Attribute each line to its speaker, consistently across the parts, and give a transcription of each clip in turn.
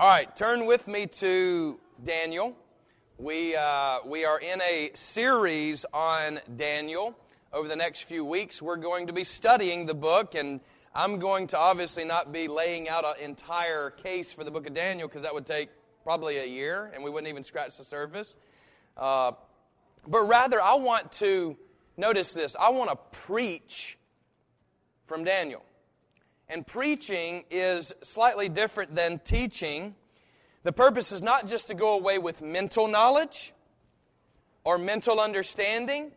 Speaker 1: All right, turn with me to Daniel. We, uh, we are in a series on Daniel. Over the next few weeks, we're going to be studying the book, and I'm going to obviously not be laying out an entire case for the book of Daniel because that would take probably a year, and we wouldn't even scratch the surface. Uh, but rather, I want to notice this I want to preach from Daniel. And preaching is slightly different than teaching. The purpose is not just to go away with mental knowledge or mental understanding,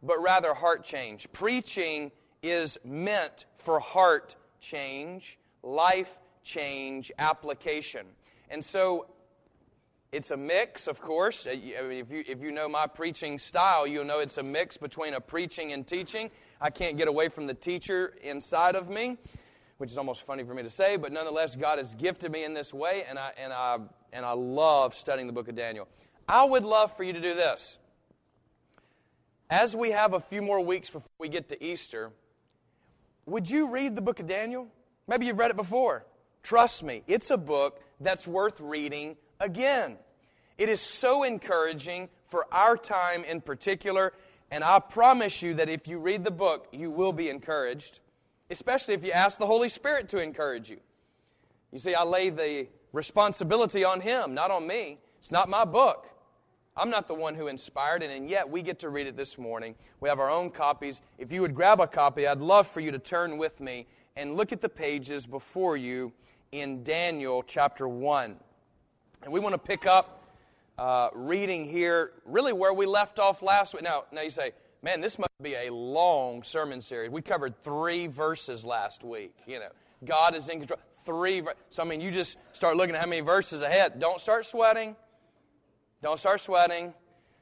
Speaker 1: but rather heart change. Preaching is meant for heart change, life change, application. And so it's a mix, of course. Uh, I mean, if, you, if you know my preaching style, you'll know it's a mix between a preaching and teaching. I can't get away from the teacher inside of me which is almost funny for me to say, but nonetheless, God has gifted me in this way, and I, and I, and I love studying the book of Daniel. I would love for you to do this. As we have a few more weeks before we get to Easter, would you read the book of Daniel? Maybe you've read it before. Trust me, it's a book that's worth reading again. It is so encouraging for our time in particular, and I promise you that if you read the book, you will be encouraged especially if you ask the Holy Spirit to encourage you. You see, I lay the responsibility on Him, not on me. It's not my book. I'm not the one who inspired it, and yet we get to read it this morning. We have our own copies. If you would grab a copy, I'd love for you to turn with me and look at the pages before you in Daniel chapter 1. And we want to pick up uh, reading here, really where we left off last week. Now, now you say, Man, this must be a long sermon series. We covered three verses last week. You know, God is in control. Three. So I mean, you just start looking at how many verses ahead. Don't start sweating. Don't start sweating.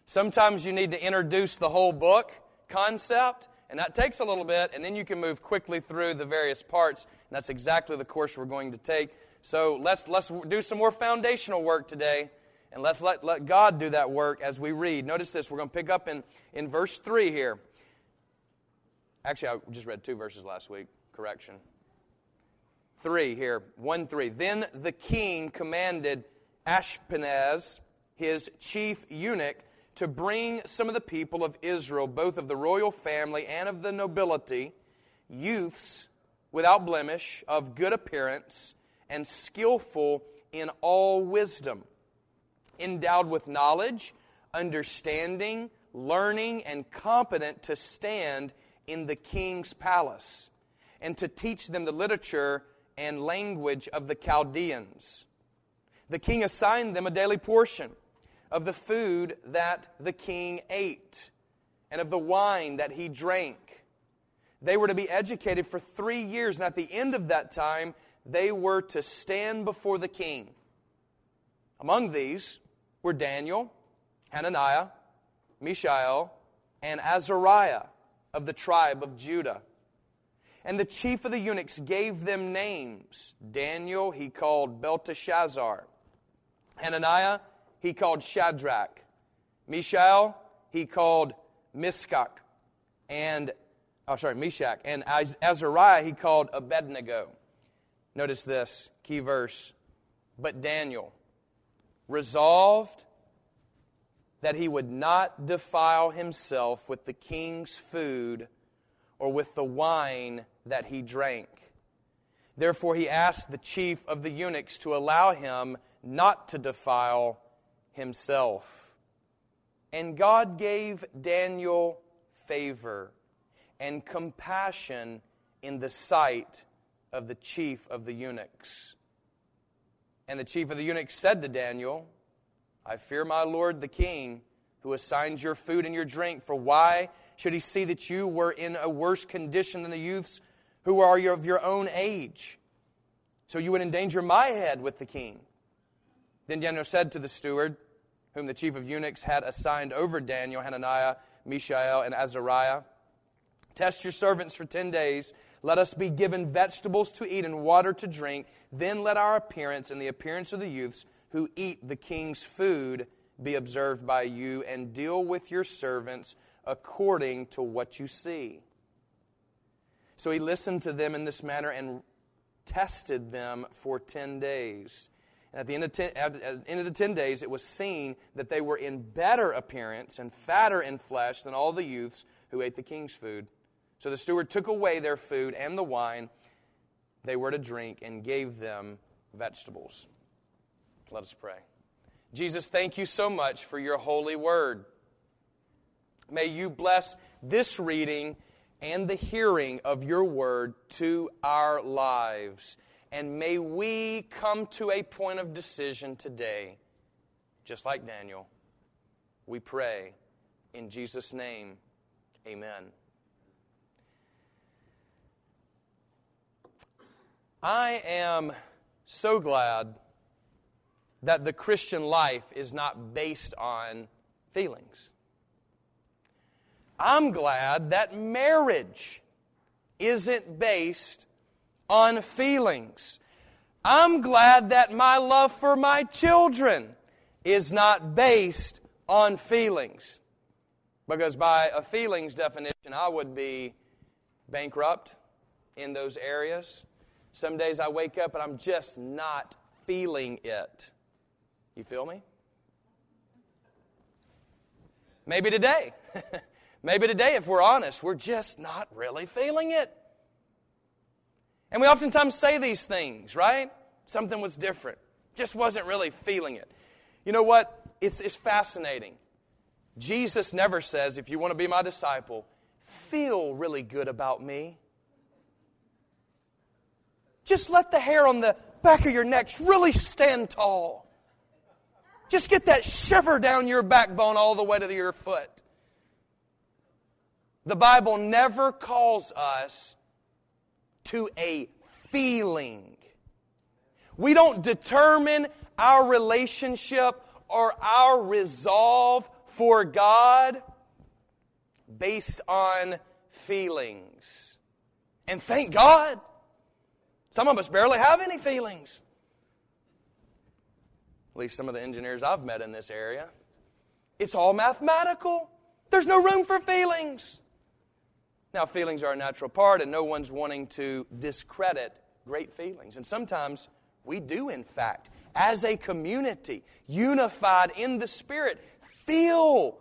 Speaker 1: Sometimes you need to introduce the whole book concept, and that takes a little bit, and then you can move quickly through the various parts. And that's exactly the course we're going to take. So let's let's do some more foundational work today and let's let, let God do that work as we read. Notice this. We're going to pick up in, in verse 3 here. Actually, I just read two verses last week. Correction. 3 here. 1 3. Then the king commanded Ashpenaz, his chief eunuch, to bring some of the people of Israel, both of the royal family and of the nobility, youths without blemish, of good appearance, and skillful in all wisdom endowed with knowledge, understanding, learning, and competent to stand in the king's palace and to teach them the literature and language of the Chaldeans. The king assigned them a daily portion of the food that the king ate and of the wine that he drank. They were to be educated for three years, and at the end of that time, they were to stand before the king. Among these were Daniel, Hananiah, Mishael, and Azariah of the tribe of Judah. And the chief of the eunuchs gave them names. Daniel he called Belteshazzar. Hananiah he called Shadrach. Mishael he called Mishkak. And, oh, sorry, Meshach. And Azariah he called Abednego. Notice this key verse. But Daniel resolved that he would not defile himself with the king's food or with the wine that he drank. Therefore, he asked the chief of the eunuchs to allow him not to defile himself. And God gave Daniel favor and compassion in the sight of the chief of the eunuchs. And the chief of the eunuchs said to Daniel, I fear my lord the king, who assigns your food and your drink, for why should he see that you were in a worse condition than the youths who are of your own age? So you would endanger my head with the king. Then Daniel said to the steward, whom the chief of eunuchs had assigned over Daniel, Hananiah, Mishael, and Azariah, Test your servants for ten days. Let us be given vegetables to eat and water to drink. Then let our appearance and the appearance of the youths who eat the king's food be observed by you, and deal with your servants according to what you see. So he listened to them in this manner and tested them for ten days. At the, end of ten, at the end of the 10 days, it was seen that they were in better appearance and fatter in flesh than all the youths who ate the king's food. So the steward took away their food and the wine they were to drink and gave them vegetables. Let us pray. Jesus, thank you so much for your holy word. May you bless this reading and the hearing of your word to our lives. And may we come to a point of decision today, just like Daniel. We pray in Jesus' name. Amen. I am so glad that the Christian life is not based on feelings. I'm glad that marriage isn't based on feelings. I'm glad that my love for my children is not based on feelings. Because by a feelings definition, I would be bankrupt in those areas. Some days I wake up and I'm just not feeling it. You feel me? Maybe today. Maybe today, if we're honest, we're just not really feeling it. And we oftentimes say these things, right? Something was different. Just wasn't really feeling it. You know what? It's, it's fascinating. Jesus never says, if you want to be my disciple, feel really good about me. Just let the hair on the back of your neck really stand tall. Just get that shiver down your backbone all the way to your foot. The Bible never calls us to a feeling. We don't determine our relationship or our resolve for God based on feelings. And thank God, some of us barely have any feelings. At least some of the engineers I've met in this area. It's all mathematical. There's no room for feelings. Now, feelings are a natural part, and no one's wanting to discredit great feelings. And sometimes we do, in fact, as a community, unified in the Spirit, feel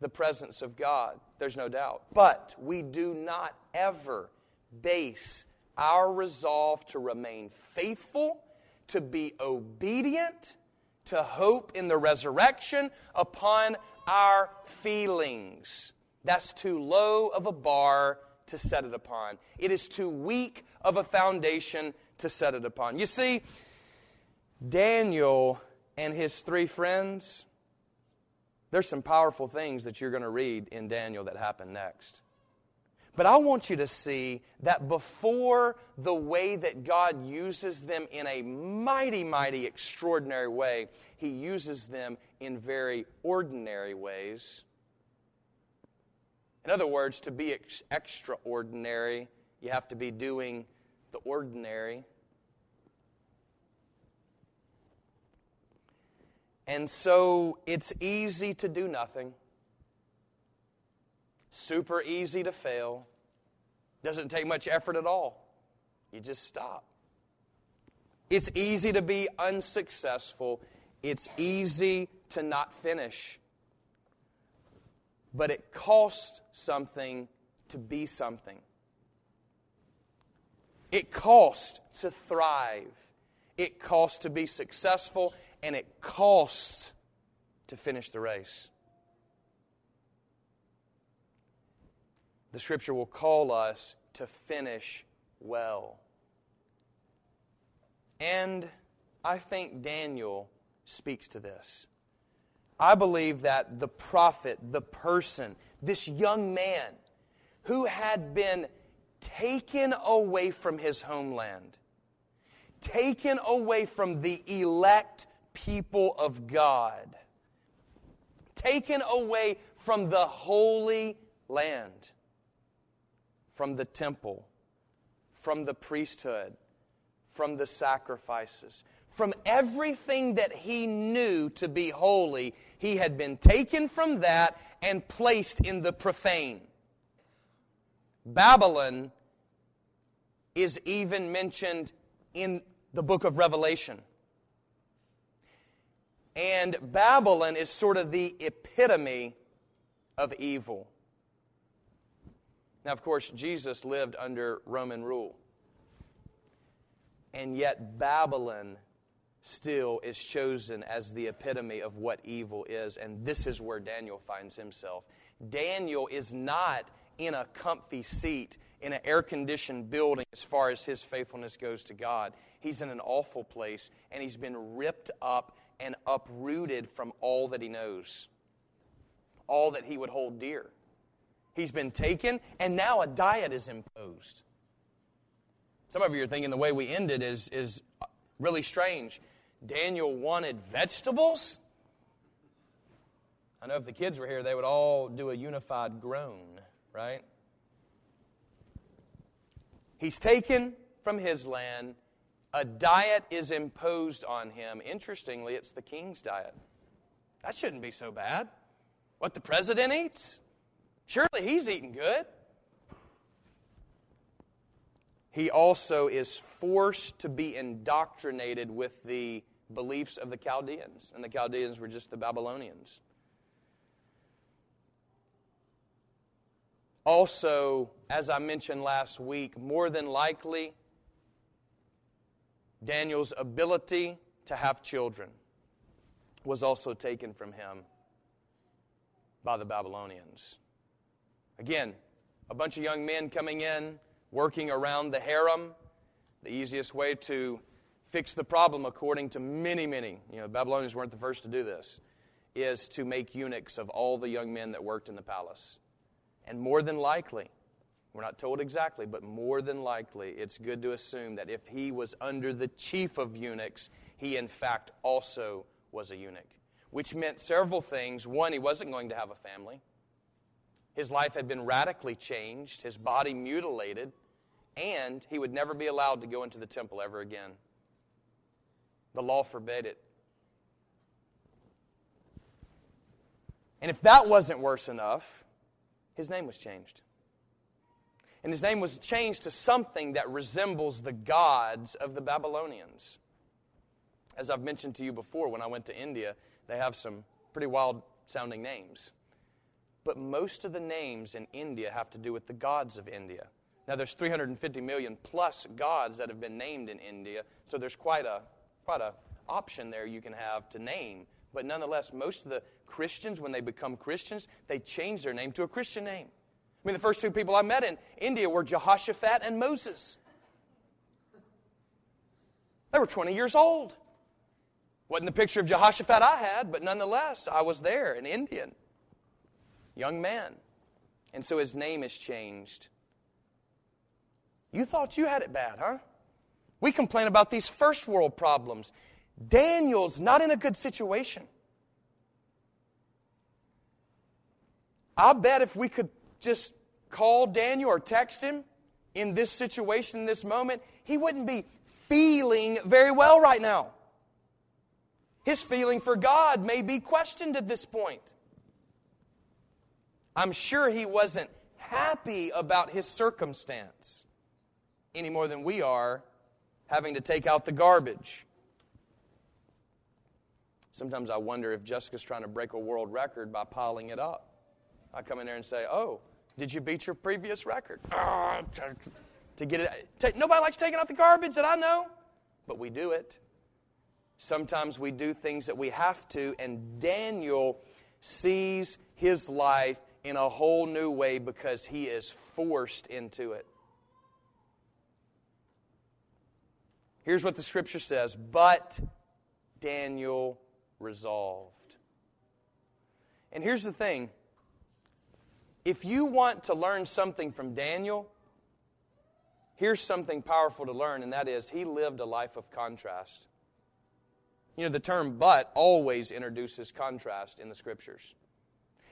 Speaker 1: the presence of God. There's no doubt. But we do not ever base our resolve to remain faithful, to be obedient, to hope in the resurrection upon our feelings. That's too low of a bar to set it upon. It is too weak of a foundation to set it upon. You see, Daniel and his three friends, there's some powerful things that you're going to read in Daniel that happen next. But I want you to see that before the way that God uses them in a mighty, mighty, extraordinary way, He uses them in very ordinary ways in other words, to be ex- extraordinary, you have to be doing the ordinary. And so it's easy to do nothing, super easy to fail, doesn't take much effort at all. You just stop. It's easy to be unsuccessful, it's easy to not finish but it costs something to be something. It costs to thrive. It costs to be successful, and it costs to finish the race. The scripture will call us to finish well. And I think Daniel speaks to this. I believe that the prophet, the person, this young man who had been taken away from his homeland, taken away from the elect people of God, taken away from the holy land, from the temple, from the priesthood, from the sacrifices, from everything that he knew to be holy, he had been taken from that and placed in the profane. Babylon is even mentioned in the book of Revelation. And Babylon is sort of the epitome of evil. Now, of course, Jesus lived under Roman rule. And yet, Babylon still is chosen as the epitome of what evil is. And this is where Daniel finds himself. Daniel is not in a comfy seat in an air conditioned building as far as his faithfulness goes to God. He's in an awful place, and he's been ripped up and uprooted from all that he knows, all that he would hold dear. He's been taken, and now a diet is imposed. Some of you are thinking the way we ended is, is really strange. Daniel wanted vegetables? I know if the kids were here, they would all do a unified groan, right? He's taken from his land. A diet is imposed on him. Interestingly, it's the king's diet. That shouldn't be so bad. What the president eats? Surely he's eating good. He also is forced to be indoctrinated with the beliefs of the Chaldeans, and the Chaldeans were just the Babylonians. Also, as I mentioned last week, more than likely, Daniel's ability to have children was also taken from him by the Babylonians. Again, a bunch of young men coming in, working around the harem. The easiest way to fix the problem, according to many, many, you know, Babylonians weren't the first to do this, is to make eunuchs of all the young men that worked in the palace. And more than likely, we're not told exactly, but more than likely, it's good to assume that if he was under the chief of eunuchs, he in fact also was a eunuch, which meant several things. One, he wasn't going to have a family, his life had been radically changed, his body mutilated, and he would never be allowed to go into the temple ever again. The law forbade it. And if that wasn't worse enough, his name was changed. And his name was changed to something that resembles the gods of the Babylonians. As I've mentioned to you before, when I went to India, they have some pretty wild sounding names. But most of the names in India have to do with the gods of India. Now, there's 350 million plus gods that have been named in India, so there's quite a, quite a option there you can have to name but nonetheless, most of the Christians, when they become Christians, they change their name to a Christian name. I mean, the first two people I met in India were Jehoshaphat and Moses. They were 20 years old. Wasn't the picture of Jehoshaphat I had, but nonetheless, I was there, an Indian, young man. And so his name is changed. You thought you had it bad, huh? We complain about these first world problems. Daniel's not in a good situation. I bet if we could just call Daniel or text him in this situation, in this moment, he wouldn't be feeling very well right now. His feeling for God may be questioned at this point. I'm sure he wasn't happy about his circumstance any more than we are having to take out the garbage. Sometimes I wonder if Jessica's trying to break a world record by piling it up. I come in there and say, Oh, did you beat your previous record? Ah, to get it. Nobody likes taking out the garbage that I know, but we do it. Sometimes we do things that we have to, and Daniel sees his life in a whole new way because he is forced into it. Here's what the scripture says But Daniel resolved. And here's the thing if you want to learn something from Daniel, here's something powerful to learn, and that is he lived a life of contrast. You know, the term but always introduces contrast in the scriptures.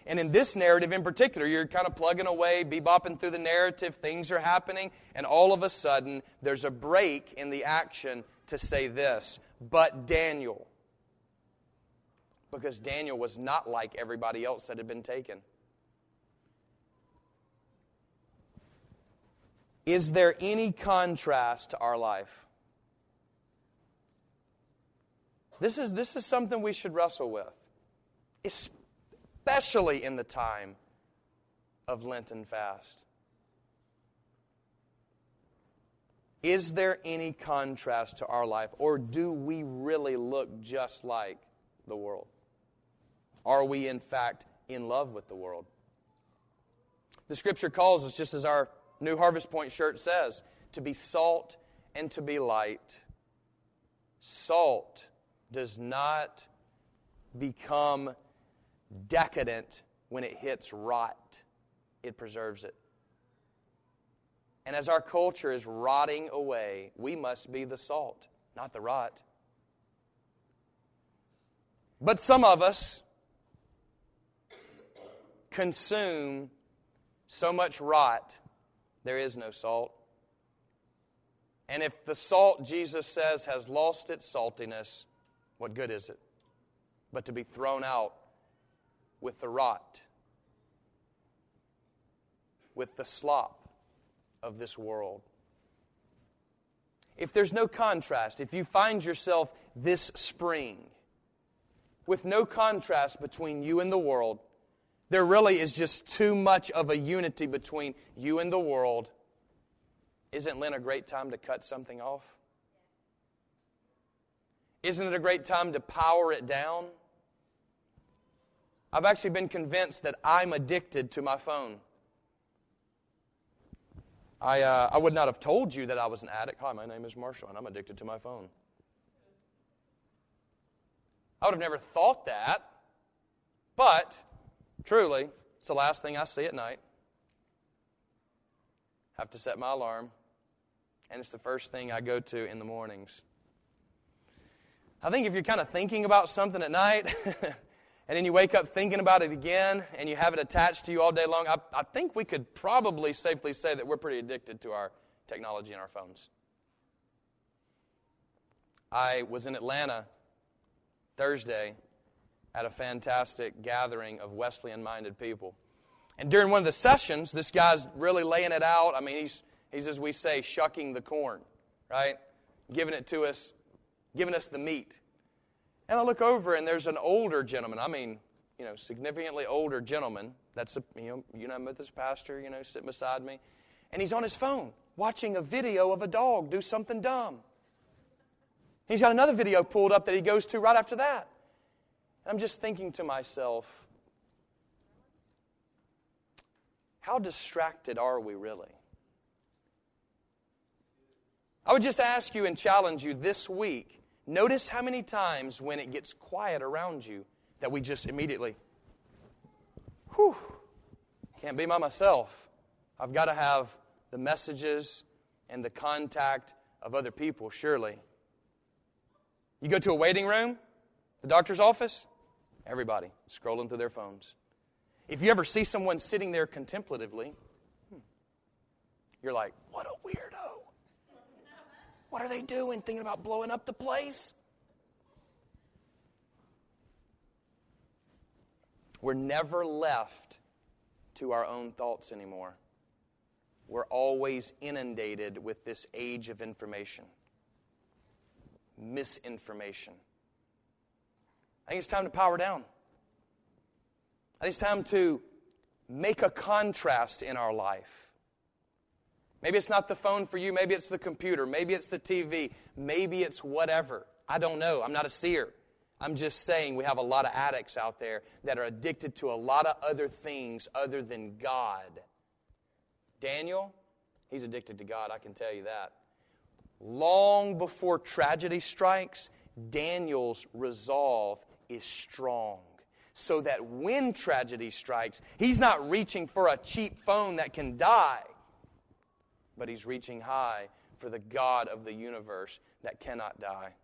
Speaker 1: And in this narrative in particular, you're kind of plugging away, bebopping through the narrative, things are happening, and all of a sudden, there's a break in the action to say this But Daniel because Daniel was not like everybody else that had been taken. Is there any contrast to our life? This is, this is something we should wrestle with, especially in the time of Lenten fast. Is there any contrast to our life, or do we really look just like the world? Are we, in fact, in love with the world? The scripture calls us, just as our new Harvest Point shirt says, to be salt and to be light. Salt does not become decadent when it hits rot, it preserves it. And as our culture is rotting away, we must be the salt, not the rot. But some of us consume so much rot, there is no salt. And if the salt, Jesus says, has lost its saltiness, what good is it? But to be thrown out with the rot, with the slop of this world. If there's no contrast, if you find yourself this spring with no contrast between you and the world, there really is just too much of a unity between you and the world. Isn't Lent a great time to cut something off? Isn't it a great time to power it down? I've actually been convinced that I'm addicted to my phone. I, uh, I would not have told you that I was an addict. Hi, my name is Marshall, and I'm addicted to my phone. I would have never thought that, but Truly, it's the last thing I see at night. Have to set my alarm, and it's the first thing I go to in the mornings. I think if you're kind of thinking about something at night, and then you wake up thinking about it again, and you have it attached to you all day long, I, I think we could probably safely say that we're pretty addicted to our technology and our phones. I was in Atlanta Thursday at a fantastic gathering of Wesleyan minded people. And during one of the sessions, this guy's really laying it out. I mean, he's, he's, as we say, shucking the corn, right? Giving it to us, giving us the meat. And I look over, and there's an older gentleman. I mean, you know, significantly older gentleman. That's a, you know, you know, I'm with this pastor, you know, sitting beside me. And he's on his phone watching a video of a dog do something dumb. He's got another video pulled up that he goes to right after that. I'm just thinking to myself, how distracted are we really? I would just ask you and challenge you this week. Notice how many times when it gets quiet around you that we just immediately, whew, can't be by myself. I've got to have the messages and the contact of other people, surely. You go to a waiting room, the doctor's office, Everybody scrolling through their phones. If you ever see someone sitting there contemplatively, hmm, you're like, what a. What are they doing? Thinking about blowing up the place? We're never left to our own thoughts anymore. We're always inundated with this age of information, misinformation. I think it's time to power down. I think it's time to make a contrast in our life. Maybe it's not the phone for you. Maybe it's the computer. Maybe it's the TV. Maybe it's whatever. I don't know. I'm not a seer. I'm just saying we have a lot of addicts out there that are addicted to a lot of other things other than God. Daniel, he's addicted to God, I can tell you that. Long before tragedy strikes, Daniel's resolve is strong. So that when tragedy strikes, he's not reaching for a cheap phone that can die, but he's reaching high for the God of the universe that cannot die.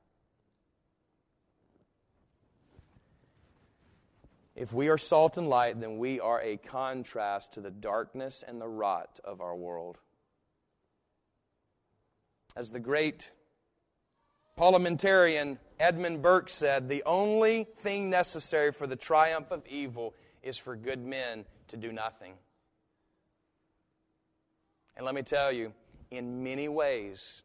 Speaker 1: If we are salt and light, then we are a contrast to the darkness and the rot of our world. As the great parliamentarian Edmund Burke said, The only thing necessary for the triumph of evil is for good men to do nothing. And let me tell you, in many ways,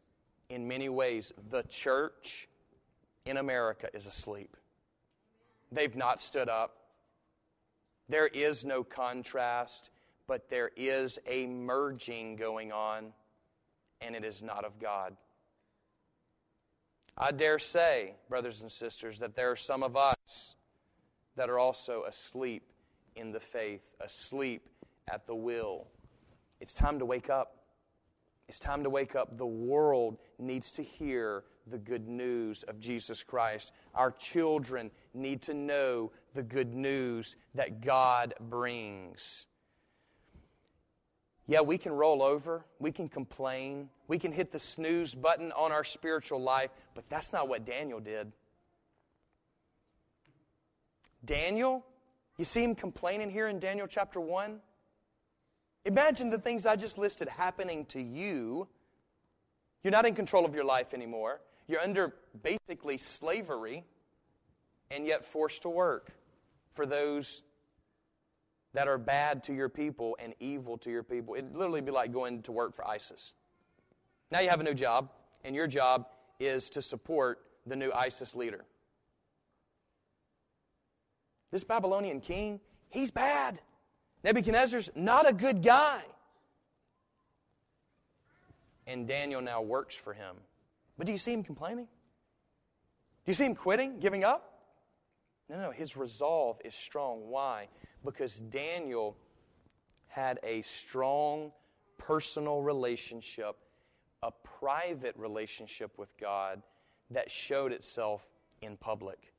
Speaker 1: in many ways, the church in America is asleep. They've not stood up. There is no contrast, but there is a merging going on, and it is not of God. I dare say, brothers and sisters, that there are some of us that are also asleep in the faith, asleep at the will. It's time to wake up. It's time to wake up. The world needs to hear the good news of Jesus Christ. Our children need to know the good news that God brings. Yeah, we can roll over, we can complain, we can hit the snooze button on our spiritual life, but that's not what Daniel did. Daniel, you see him complaining here in Daniel chapter 1? Imagine the things I just listed happening to you. You're not in control of your life anymore. You're under basically slavery and yet forced to work for those that are bad to your people and evil to your people. It'd literally be like going to work for ISIS. Now you have a new job, and your job is to support the new ISIS leader. This Babylonian king, he's bad. Nebuchadnezzar's not a good guy. And Daniel now works for him. But do you see him complaining? Do you see him quitting, giving up? No, no, his resolve is strong. Why? Because Daniel had a strong personal relationship, a private relationship with God that showed itself in public.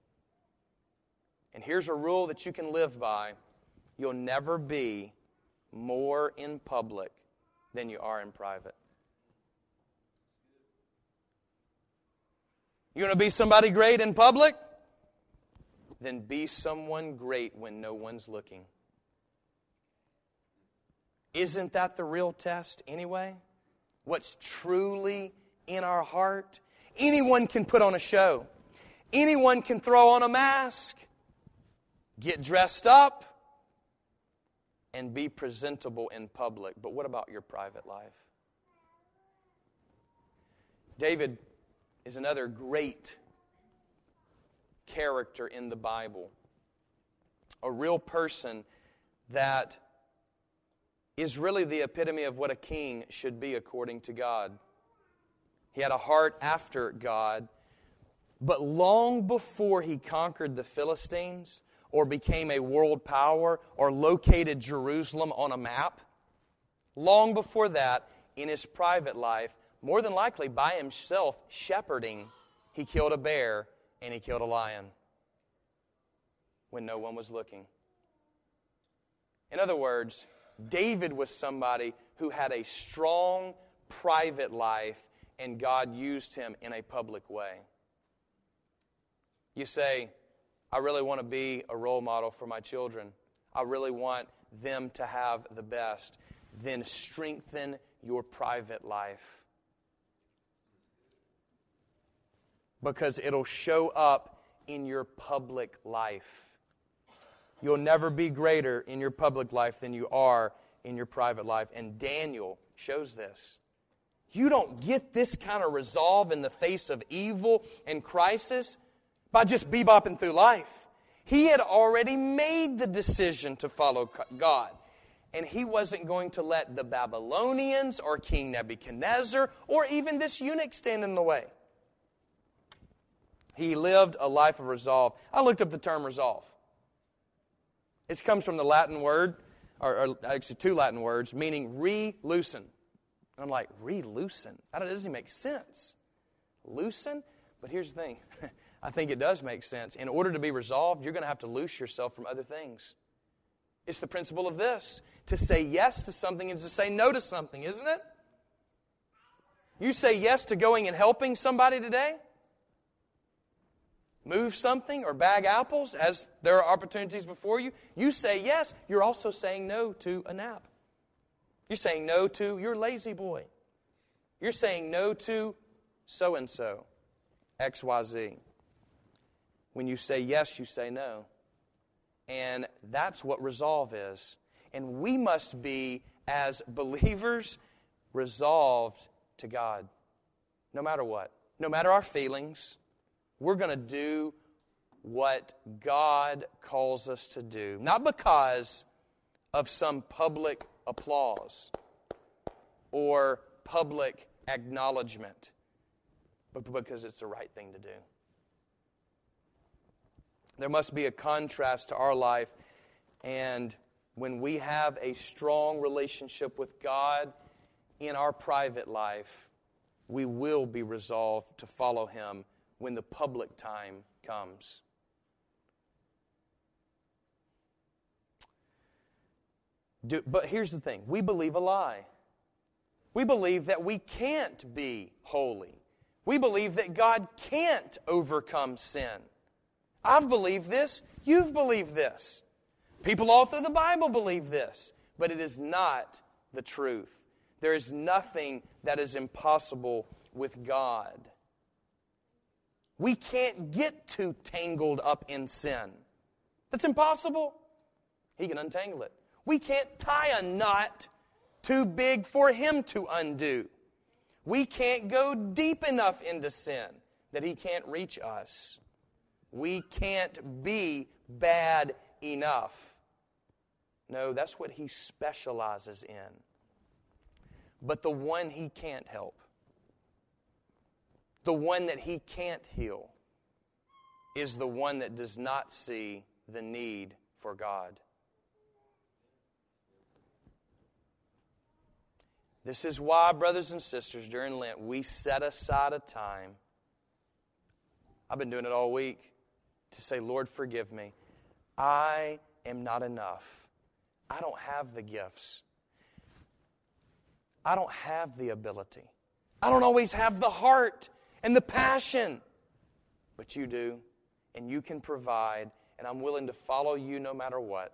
Speaker 1: And here's a rule that you can live by you'll never be more in public than you are in private. You want to be somebody great in public? Then be someone great when no one's looking. Isn't that the real test anyway? What's truly in our heart? Anyone can put on a show. Anyone can throw on a mask, get dressed up, and be presentable in public. But what about your private life? David is another great character in the Bible. A real person that is really the epitome of what a king should be according to God. He had a heart after God, but long before he conquered the Philistines or became a world power or located Jerusalem on a map, long before that, in his private life, more than likely by himself shepherding, he killed a bear and he killed a lion when no one was looking. In other words, David was somebody who had a strong private life and God used him in a public way. You say, I really want to be a role model for my children. I really want them to have the best. Then strengthen your private life. because it'll show up in your public life. You'll never be greater in your public life than you are in your private life. And Daniel shows this. You don't get this kind of resolve in the face of evil and crisis by just bebopping through life. He had already made the decision to follow God. And he wasn't going to let the Babylonians or King Nebuchadnezzar or even this eunuch stand in the way. He lived a life of resolve. I looked up the term resolve. It comes from the Latin word, or, or actually two Latin words, meaning re-loosen. I'm like, re-loosen? That doesn't even make sense. Loosen? But here's the thing. I think it does make sense. In order to be resolved, you're going to have to loose yourself from other things. It's the principle of this to say yes to something and to say no to something, isn't it? You say yes to going and helping somebody today, move something or bag apples as there are opportunities before you, you say yes, you're also saying no to a nap. You're saying no to your lazy boy. You're saying no to so and so, XYZ. When you say yes, you say no. And that's what resolve is. And we must be, as believers, resolved to God, no matter what. No matter our feelings, we're going to do what God calls us to do, not because of some public applause or public acknowledgement, but because it's the right thing to do. There must be a contrast to our life, and when we have a strong relationship with God in our private life, we will be resolved to follow Him when the public time comes. Do, but here's the thing we believe a lie. We believe that we can't be holy. We believe that God can't overcome sin. I've believed this. You've believed this. People all through the Bible believe this. But it is not the truth. There is nothing that is impossible with God. We can't get too tangled up in sin. That's impossible. He can untangle it. We can't tie a knot too big for Him to undo. We can't go deep enough into sin that He can't reach us. We can't be bad enough. No, that's what He specializes in. But the one He can't help, the one that He can't heal, is the one that does not see the need for God. This is why, brothers and sisters, during Lent, we set aside a time. I've been doing it all week to say, Lord, forgive me. I am not enough. I don't have the gifts. I don't have the ability. I don't always have the heart and the passion. But you do, and you can provide, and I'm willing to follow you no matter what.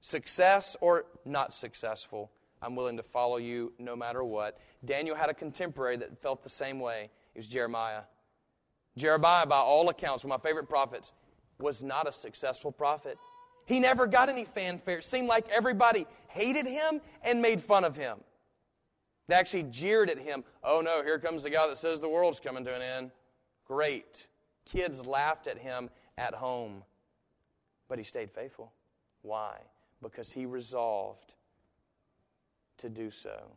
Speaker 1: Success or not successful, I'm willing to follow you no matter what. Daniel had a contemporary that felt the same way. It was Jeremiah. Jeremiah, by all accounts, one of my favorite prophets, was not a successful prophet. He never got any fanfare. It seemed like everybody hated him and made fun of him. They actually jeered at him. Oh no, here comes the guy that says the world's coming to an end. Great. Kids laughed at him at home. But he stayed faithful. Why? Because he resolved to do so.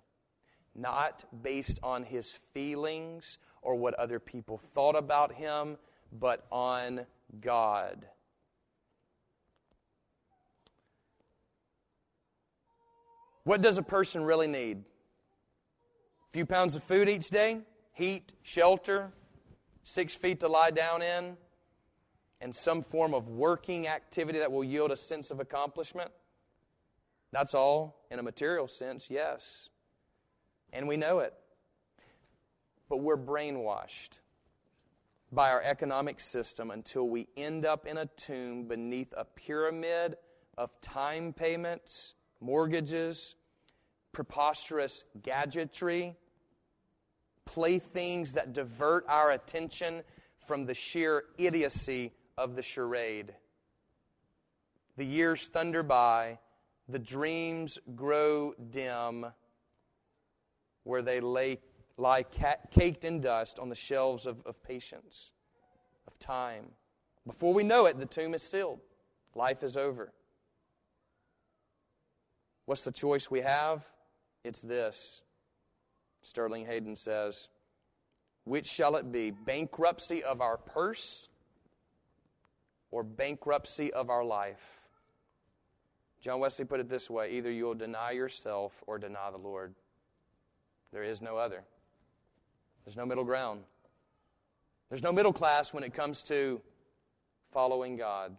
Speaker 1: Not based on his feelings or what other people thought about him, but on God. What does a person really need? A few pounds of food each day, heat, shelter, six feet to lie down in, and some form of working activity that will yield a sense of accomplishment? That's all, in a material sense, yes. And we know it. But we're brainwashed by our economic system until we end up in a tomb beneath a pyramid of time payments, mortgages, preposterous gadgetry, playthings that divert our attention from the sheer idiocy of the charade. The years thunder by the dreams grow dim where they lay, lie caked in dust on the shelves of, of patience, of time. Before we know it, the tomb is sealed. Life is over. What's the choice we have? It's this. Sterling Hayden says, Which shall it be? Bankruptcy of our purse or bankruptcy of our life? John Wesley put it this way either you will deny yourself or deny the Lord. There is no other. There's no middle ground. There's no middle class when it comes to following God.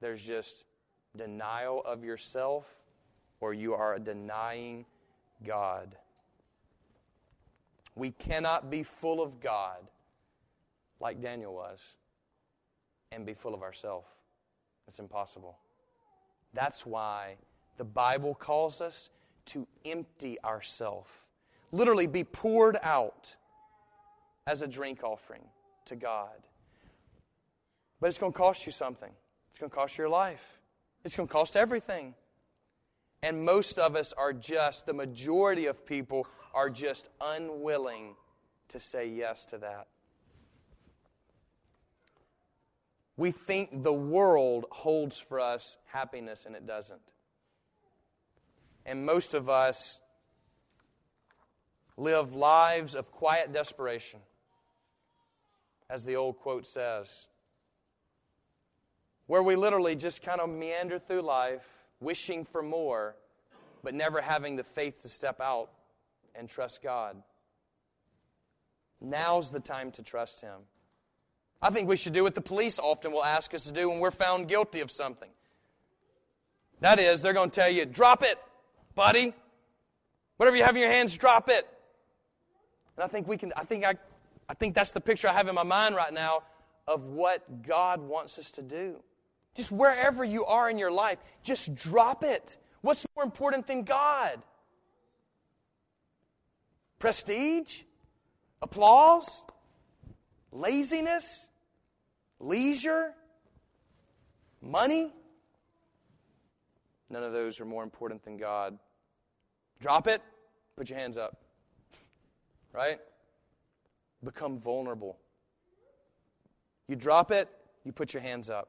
Speaker 1: There's just denial of yourself or you are denying God. We cannot be full of God like Daniel was and be full of ourselves. It's impossible. That's why the Bible calls us to empty ourselves, literally be poured out as a drink offering to God. But it's going to cost you something. It's going to cost you your life. It's going to cost everything. And most of us are just, the majority of people are just unwilling to say yes to that. We think the world holds for us happiness, and it doesn't. And most of us live lives of quiet desperation, as the old quote says, where we literally just kind of meander through life, wishing for more, but never having the faith to step out and trust God. Now's the time to trust Him. I think we should do what the police often will ask us to do when we're found guilty of something. That is, they're going to tell you, drop it, buddy. Whatever you have in your hands, drop it. And I think we can, I think I, I think that's the picture I have in my mind right now of what God wants us to do. Just wherever you are in your life, just drop it. What's more important than God? Prestige? Applause? Laziness? Leisure? Money? None of those are more important than God. Drop it, put your hands up. Right? Become vulnerable. You drop it, you put your hands up.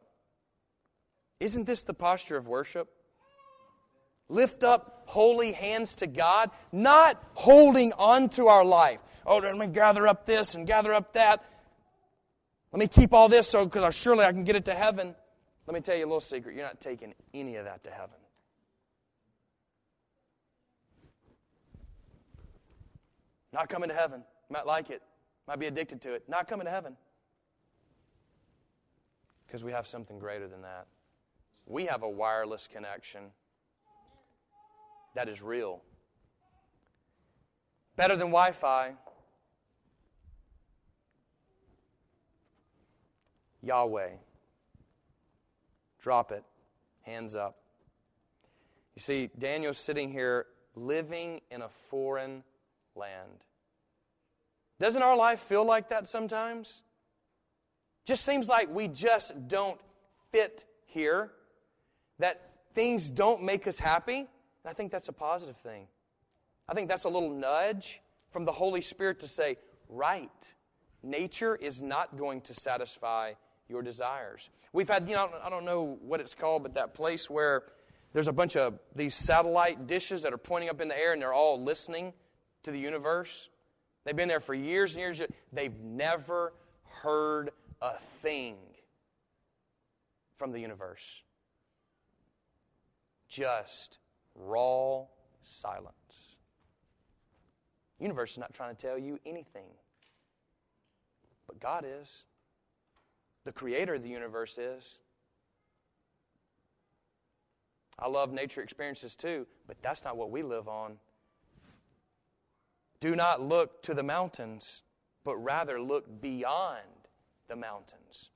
Speaker 1: Isn't this the posture of worship? Lift up holy hands to God, not holding on to our life. Oh, let me gather up this and gather up that. Let me keep all this so because surely I can get it to heaven. Let me tell you a little secret. You're not taking any of that to heaven. Not coming to heaven. Might like it. Might be addicted to it. Not coming to heaven. Because we have something greater than that. We have a wireless connection that is real. Better than Wi Fi. Yahweh. Drop it. Hands up. You see, Daniel's sitting here living in a foreign land. Doesn't our life feel like that sometimes? Just seems like we just don't fit here, that things don't make us happy. I think that's a positive thing. I think that's a little nudge from the Holy Spirit to say, right, nature is not going to satisfy your desires. We've had, you know, I don't know what it's called, but that place where there's a bunch of these satellite dishes that are pointing up in the air and they're all listening to the universe. They've been there for years and years. They've never heard a thing from the universe. Just raw silence. The universe is not trying to tell you anything, but God is. The creator of the universe is. I love nature experiences too, but that's not what we live on. Do not look to the mountains, but rather look beyond the mountains.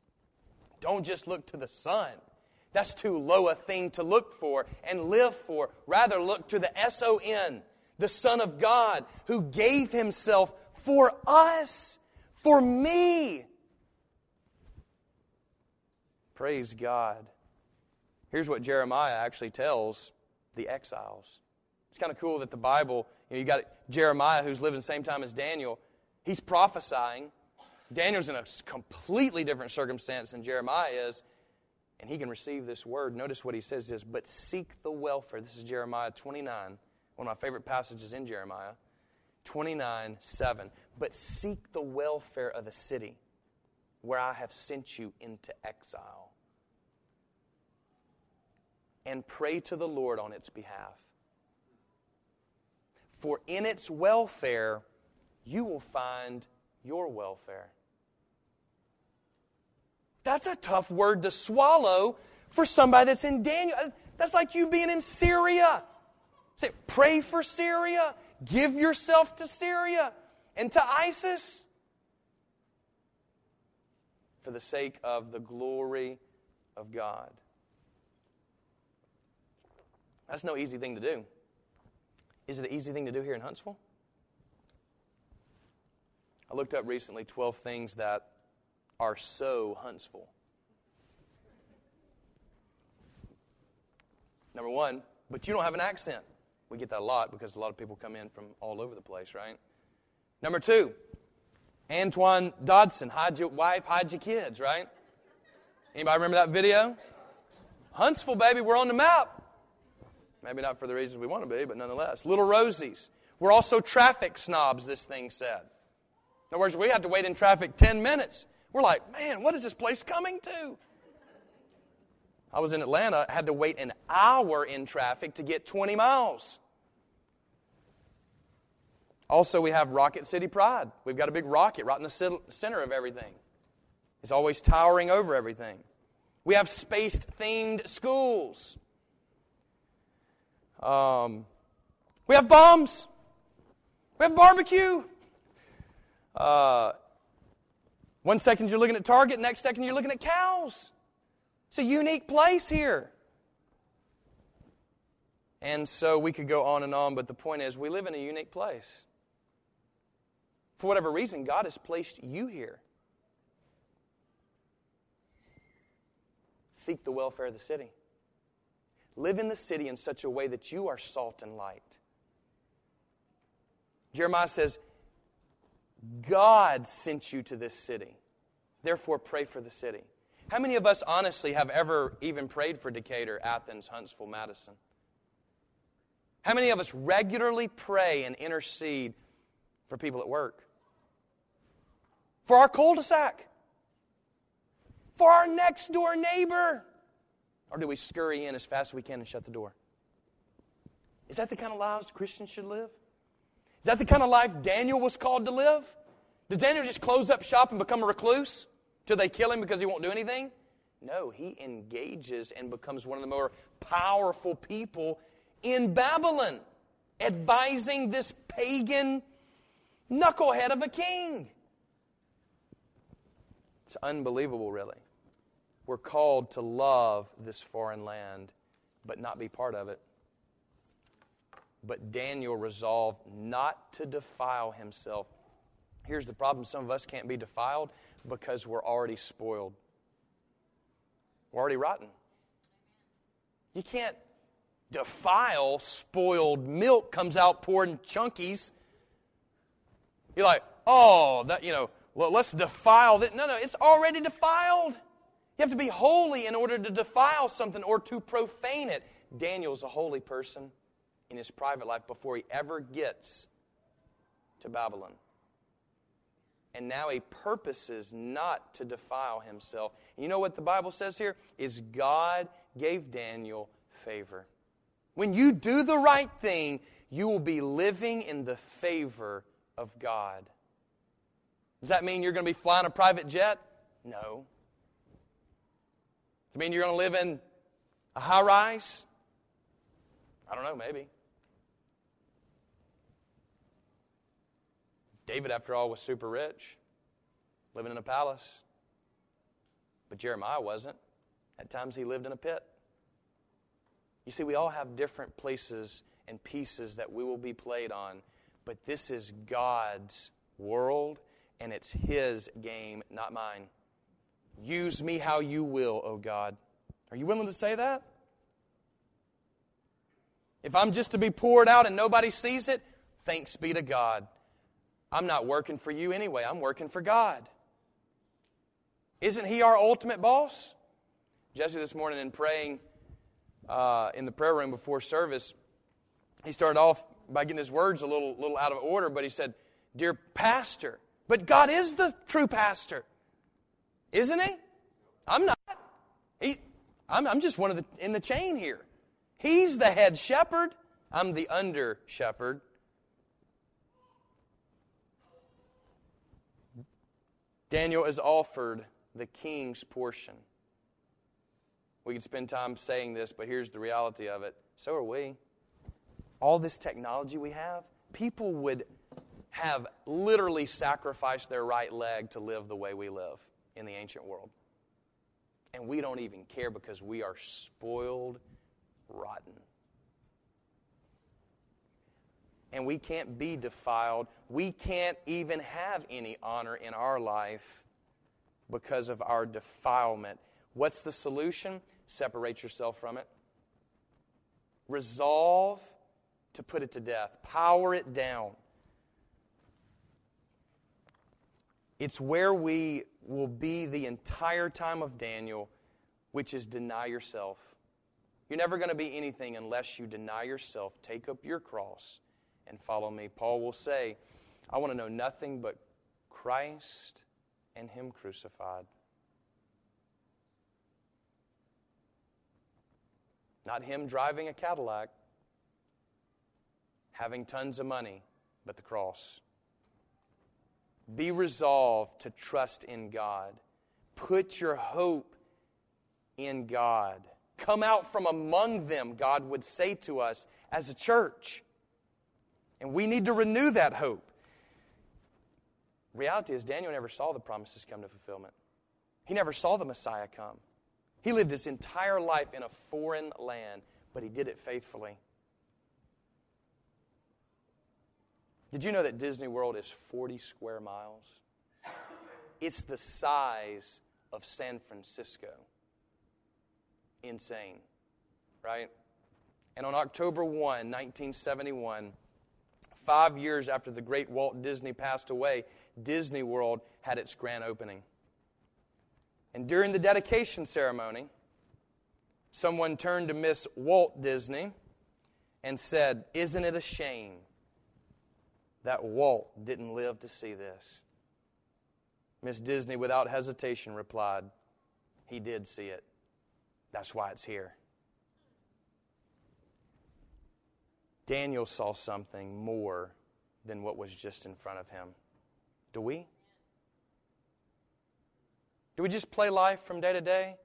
Speaker 1: Don't just look to the sun. That's too low a thing to look for and live for. Rather, look to the S O N, the Son of God, who gave Himself for us, for me. Praise God. Here's what Jeremiah actually tells the exiles. It's kind of cool that the Bible, you know, you got Jeremiah who's living the same time as Daniel. He's prophesying. Daniel's in a completely different circumstance than Jeremiah is and he can receive this word. Notice what he says is, but seek the welfare. This is Jeremiah 29, one of my favorite passages in Jeremiah. 29, 7. But seek the welfare of the city where I have sent you into exile. And pray to the Lord on its behalf. For in its welfare, you will find your welfare. That's a tough word to swallow for somebody that's in Daniel. That's like you being in Syria. Say, pray for Syria. Give yourself to Syria and to ISIS for the sake of the glory of God. That's no easy thing to do. Is it an easy thing to do here in Huntsville? I looked up recently 12 things that are so Huntsville. Number one, but you don't have an accent. We get that a lot because a lot of people come in from all over the place, right? Number two, Antoine Dodson, hide your wife, hide your kids, right? Anybody remember that video? Huntsville, baby, we're on the map. Maybe not for the reasons we want to be, but nonetheless. Little Rosie's. We're also traffic snobs, this thing said. In other words, we have to wait in traffic 10 minutes. We're like, man, what is this place coming to? I was in Atlanta, had to wait an hour in traffic to get 20 miles. Also, we have Rocket City Pride. We've got a big rocket right in the center of everything. It's always towering over everything. We have space themed schools. Um, we have bombs. We have barbecue. Uh, one second you're looking at Target, next second you're looking at cows. It's a unique place here. And so we could go on and on, but the point is, we live in a unique place. For whatever reason, God has placed you here. Seek the welfare of the city. Live in the city in such a way that you are salt and light. Jeremiah says, God sent you to this city. Therefore, pray for the city. How many of us honestly have ever even prayed for Decatur, Athens, Huntsville, Madison? How many of us regularly pray and intercede for people at work? For our cul de sac? For our next door neighbor? Or do we scurry in as fast as we can and shut the door? Is that the kind of lives Christians should live? Is that the kind of life Daniel was called to live? Did Daniel just close up shop and become a recluse till they kill him because he won't do anything? No, he engages and becomes one of the more powerful people in Babylon, advising this pagan knucklehead of a king. It's unbelievable, really. We're called to love this foreign land, but not be part of it. But Daniel resolved not to defile himself. Here's the problem some of us can't be defiled because we're already spoiled. We're already rotten. You can't defile spoiled milk comes out poured in chunkies. You're like, oh, that you know, well, let's defile that. No, no, it's already defiled. You have to be holy in order to defile something or to profane it. Daniel's a holy person in his private life before he ever gets to Babylon. And now he purposes not to defile himself. And you know what the Bible says here? Is God gave Daniel favor. When you do the right thing, you will be living in the favor of God. Does that mean you're going to be flying a private jet? No. Does it mean you're going to live in a high rise? I don't know, maybe. David, after all, was super rich, living in a palace. But Jeremiah wasn't. At times he lived in a pit. You see, we all have different places and pieces that we will be played on, but this is God's world and it's His game, not mine. Use me how you will, O God. Are you willing to say that? If I'm just to be poured out and nobody sees it, thanks be to God. I'm not working for you anyway, I'm working for God. Isn't He our ultimate boss? Jesse, this morning in praying uh, in the prayer room before service, he started off by getting his words a little, little out of order, but he said, Dear Pastor, but God is the true pastor. Isn't he? I'm not. He, I'm, I'm just one of the in the chain here. He's the head shepherd. I'm the under shepherd. Daniel is offered the king's portion. We could spend time saying this, but here's the reality of it. So are we. All this technology we have, people would have literally sacrificed their right leg to live the way we live in the ancient world. And we don't even care because we are spoiled rotten. And we can't be defiled. We can't even have any honor in our life because of our defilement. What's the solution? Separate yourself from it. Resolve to put it to death. Power it down. It's where we will be the entire time of Daniel, which is deny yourself. You're never going to be anything unless you deny yourself, take up your cross, and follow me. Paul will say, I want to know nothing but Christ and Him crucified. Not Him driving a Cadillac, having tons of money, but the cross. Be resolved to trust in God. Put your hope in God. Come out from among them, God would say to us as a church. And we need to renew that hope. Reality is, Daniel never saw the promises come to fulfillment. He never saw the Messiah come. He lived his entire life in a foreign land, but he did it faithfully. Did you know that Disney World is 40 square miles? It's the size of San Francisco. Insane, right? And on October 1, 1971, five years after the great Walt Disney passed away, Disney World had its grand opening. And during the dedication ceremony, someone turned to Miss Walt Disney and said, Isn't it a shame that Walt didn't live to see this. Miss Disney, without hesitation, replied, He did see it. That's why it's here. Daniel saw something more than what was just in front of him. Do we? Do we just play life from day to day?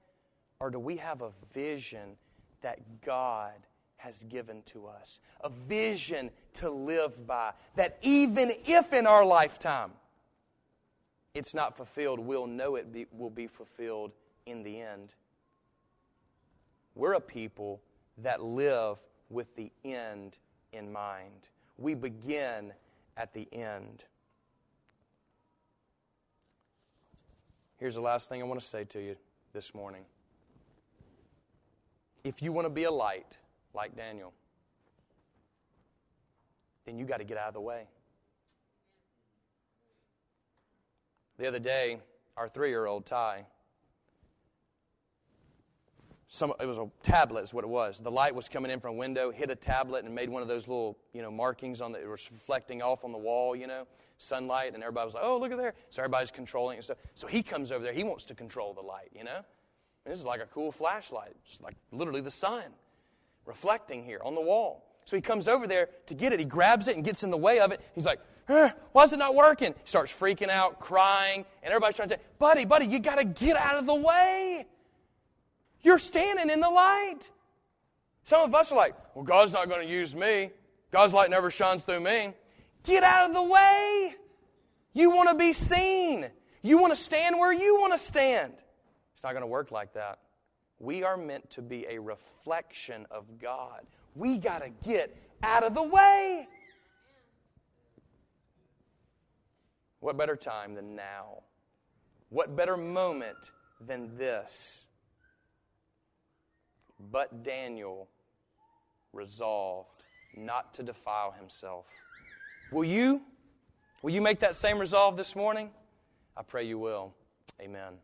Speaker 1: Or do we have a vision that God has given to us, a vision to live by, that even if in our lifetime it's not fulfilled, we'll know it be, will be fulfilled in the end. We're a people that live with the end in mind. We begin at the end. Here's the last thing I want to say to you this morning. If you want to be a light, like Daniel, then you got to get out of the way. The other day, our three year old Ty, some, it was a tablet, is what it was. The light was coming in from a window, hit a tablet, and made one of those little you know, markings on the, it was reflecting off on the wall, you know, sunlight, and everybody was like, oh, look at there. So everybody's controlling it. So, so he comes over there, he wants to control the light, you know? And this is like a cool flashlight, it's like literally the sun reflecting here on the wall. So he comes over there to get it. He grabs it and gets in the way of it. He's like, eh, why is it not working? He starts freaking out, crying, and everybody's trying to say, buddy, buddy, you got to get out of the way. You're standing in the light. Some of us are like, well, God's not going to use me. God's light never shines through me. Get out of the way. You want to be seen. You want to stand where you want to stand. It's not going to work like that. We are meant to be a reflection of God. We got to get out of the way. What better time than now? What better moment than this? But Daniel resolved not to defile himself. Will you? Will you make that same resolve this morning? I pray you will. Amen.